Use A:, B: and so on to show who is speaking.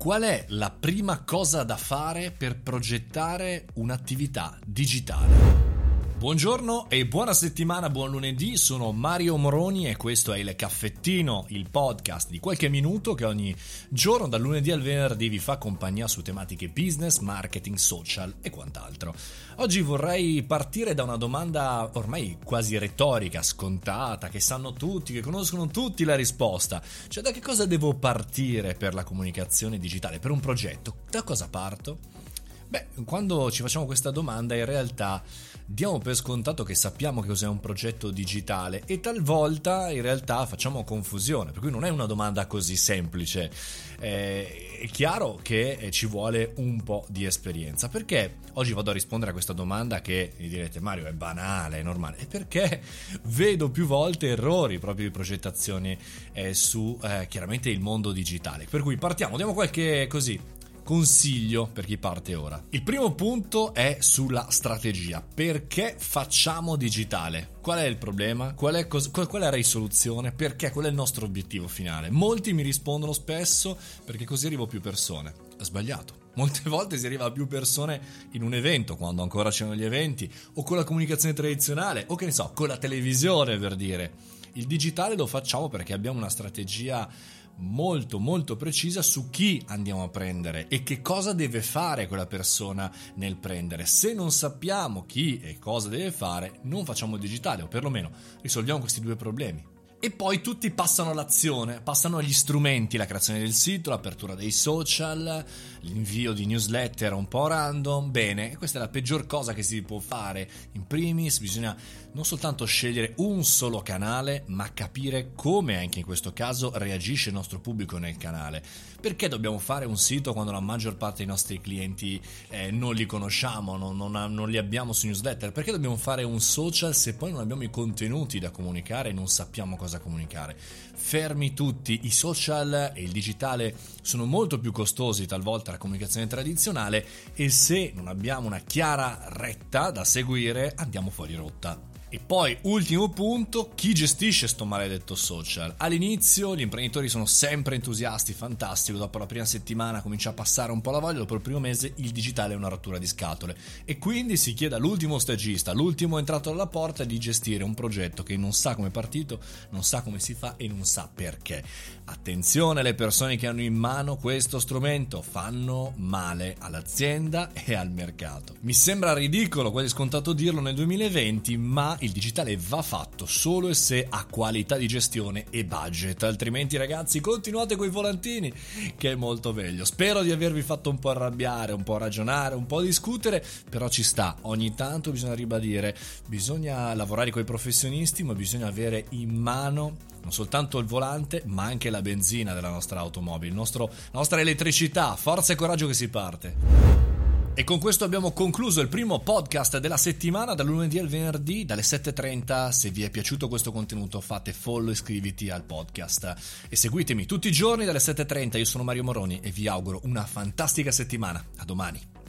A: Qual è la prima cosa da fare per progettare un'attività digitale? Buongiorno e buona settimana, buon lunedì, sono Mario Moroni e questo è il caffettino, il podcast di qualche minuto che ogni giorno dal lunedì al venerdì vi fa compagnia su tematiche business, marketing, social e quant'altro. Oggi vorrei partire da una domanda ormai quasi retorica, scontata, che sanno tutti, che conoscono tutti la risposta. Cioè da che cosa devo partire per la comunicazione digitale, per un progetto? Da cosa parto? Beh, quando ci facciamo questa domanda in realtà diamo per scontato che sappiamo che cos'è un progetto digitale e talvolta in realtà facciamo confusione, per cui non è una domanda così semplice. Eh, è chiaro che eh, ci vuole un po' di esperienza. Perché oggi vado a rispondere a questa domanda che mi direte Mario è banale, è normale, e perché vedo più volte errori proprio di progettazione eh, su eh, chiaramente il mondo digitale. Per cui partiamo, diamo qualche così consiglio per chi parte ora. Il primo punto è sulla strategia. Perché facciamo digitale? Qual è il problema? Qual è, cos- qual è la risoluzione? Perché? Qual è il nostro obiettivo finale? Molti mi rispondono spesso perché così arrivo più persone. È sbagliato. Molte volte si arriva a più persone in un evento, quando ancora c'erano gli eventi, o con la comunicazione tradizionale, o che ne so, con la televisione per dire. Il digitale lo facciamo perché abbiamo una strategia molto molto precisa su chi andiamo a prendere e che cosa deve fare quella persona nel prendere. Se non sappiamo chi e cosa deve fare, non facciamo digitale o perlomeno risolviamo questi due problemi. E poi tutti passano all'azione, passano agli strumenti, la creazione del sito, l'apertura dei social, l'invio di newsletter un po' random. Bene, questa è la peggior cosa che si può fare. In primis bisogna non soltanto scegliere un solo canale, ma capire come anche in questo caso reagisce il nostro pubblico nel canale. Perché dobbiamo fare un sito quando la maggior parte dei nostri clienti eh, non li conosciamo, non, non, non li abbiamo su newsletter? Perché dobbiamo fare un social se poi non abbiamo i contenuti da comunicare e non sappiamo cosa comunicare? Fermi tutti, i social e il digitale sono molto più costosi talvolta la comunicazione tradizionale e se non abbiamo una chiara retta da seguire andiamo fuori rotta. E poi, ultimo punto, chi gestisce sto maledetto social? All'inizio gli imprenditori sono sempre entusiasti, fantastico, dopo la prima settimana comincia a passare un po' la voglia, dopo il primo mese il digitale è una rottura di scatole. E quindi si chiede all'ultimo stagista, l'ultimo entrato dalla porta, di gestire un progetto che non sa come è partito, non sa come si fa e non sa perché. Attenzione, le persone che hanno in mano questo strumento fanno male all'azienda e al mercato. Mi sembra ridicolo, quasi scontato dirlo nel 2020, ma il digitale va fatto solo e se ha qualità di gestione e budget, altrimenti ragazzi continuate con i volantini che è molto meglio. Spero di avervi fatto un po' arrabbiare, un po' ragionare, un po' discutere, però ci sta, ogni tanto bisogna ribadire, bisogna lavorare con i professionisti, ma bisogna avere in mano non soltanto il volante, ma anche la benzina della nostra automobile, nostro, la nostra elettricità. Forza e coraggio che si parte. E con questo abbiamo concluso il primo podcast della settimana dal lunedì al venerdì dalle 7.30. Se vi è piaciuto questo contenuto fate follow e iscriviti al podcast e seguitemi tutti i giorni dalle 7.30. Io sono Mario Moroni e vi auguro una fantastica settimana. A domani.